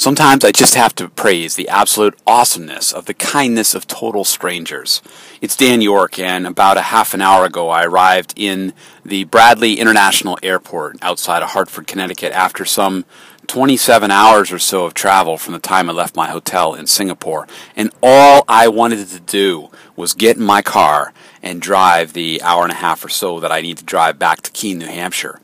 Sometimes I just have to praise the absolute awesomeness of the kindness of total strangers. It's Dan York, and about a half an hour ago, I arrived in the Bradley International Airport outside of Hartford, Connecticut, after some 27 hours or so of travel from the time I left my hotel in Singapore. And all I wanted to do was get in my car and drive the hour and a half or so that I need to drive back to Keene, New Hampshire.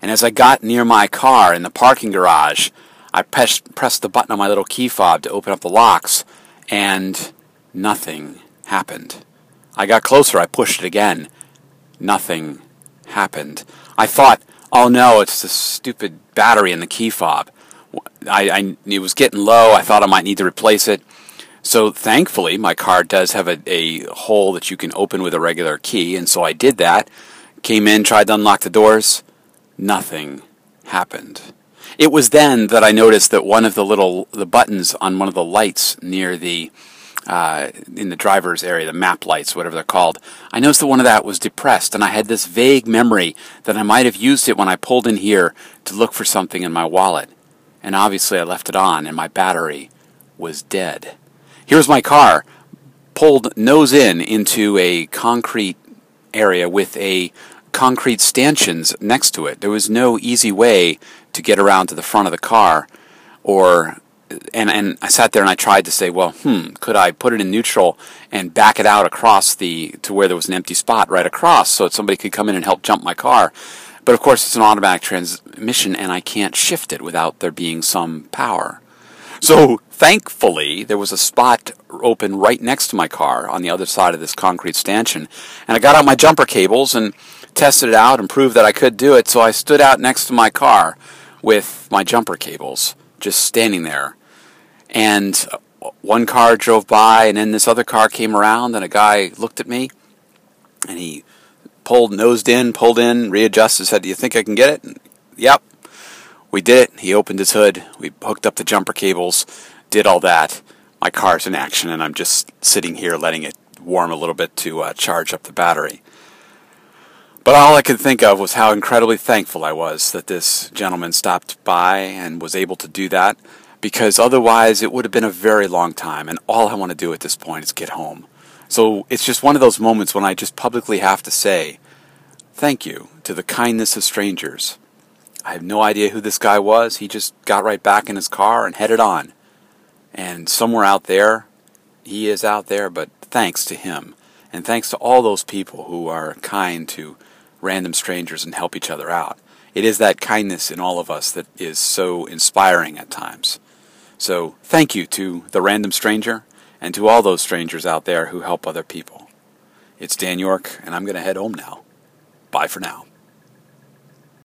And as I got near my car in the parking garage, I pressed, pressed the button on my little key fob to open up the locks, and nothing happened. I got closer, I pushed it again. Nothing happened. I thought, oh no, it's the stupid battery in the key fob. I, I, it was getting low, I thought I might need to replace it. So thankfully, my car does have a, a hole that you can open with a regular key, and so I did that. Came in, tried to unlock the doors. Nothing happened. It was then that I noticed that one of the little the buttons on one of the lights near the uh, in the driver's area, the map lights, whatever they're called, I noticed that one of that was depressed, and I had this vague memory that I might have used it when I pulled in here to look for something in my wallet. And obviously, I left it on, and my battery was dead. Here's my car, pulled nose in into a concrete area with a concrete stanchions next to it. There was no easy way to get around to the front of the car or and and I sat there and I tried to say, well, hmm, could I put it in neutral and back it out across the to where there was an empty spot right across so that somebody could come in and help jump my car. But of course, it's an automatic transmission and I can't shift it without there being some power. So thankfully, there was a spot open right next to my car on the other side of this concrete stanchion, and I got out my jumper cables and tested it out and proved that I could do it. So I stood out next to my car with my jumper cables, just standing there. And one car drove by, and then this other car came around, and a guy looked at me, and he pulled, nosed in, pulled in, readjusted, said, Do you think I can get it? And, yep. We did it. He opened his hood. We hooked up the jumper cables, did all that. My car's in action, and I'm just sitting here letting it warm a little bit to uh, charge up the battery. But all I could think of was how incredibly thankful I was that this gentleman stopped by and was able to do that, because otherwise it would have been a very long time, and all I want to do at this point is get home. So it's just one of those moments when I just publicly have to say, thank you to the kindness of strangers. I have no idea who this guy was. He just got right back in his car and headed on. And somewhere out there, he is out there, but thanks to him. And thanks to all those people who are kind to random strangers and help each other out. It is that kindness in all of us that is so inspiring at times. So, thank you to the random stranger and to all those strangers out there who help other people. It's Dan York, and I'm going to head home now. Bye for now.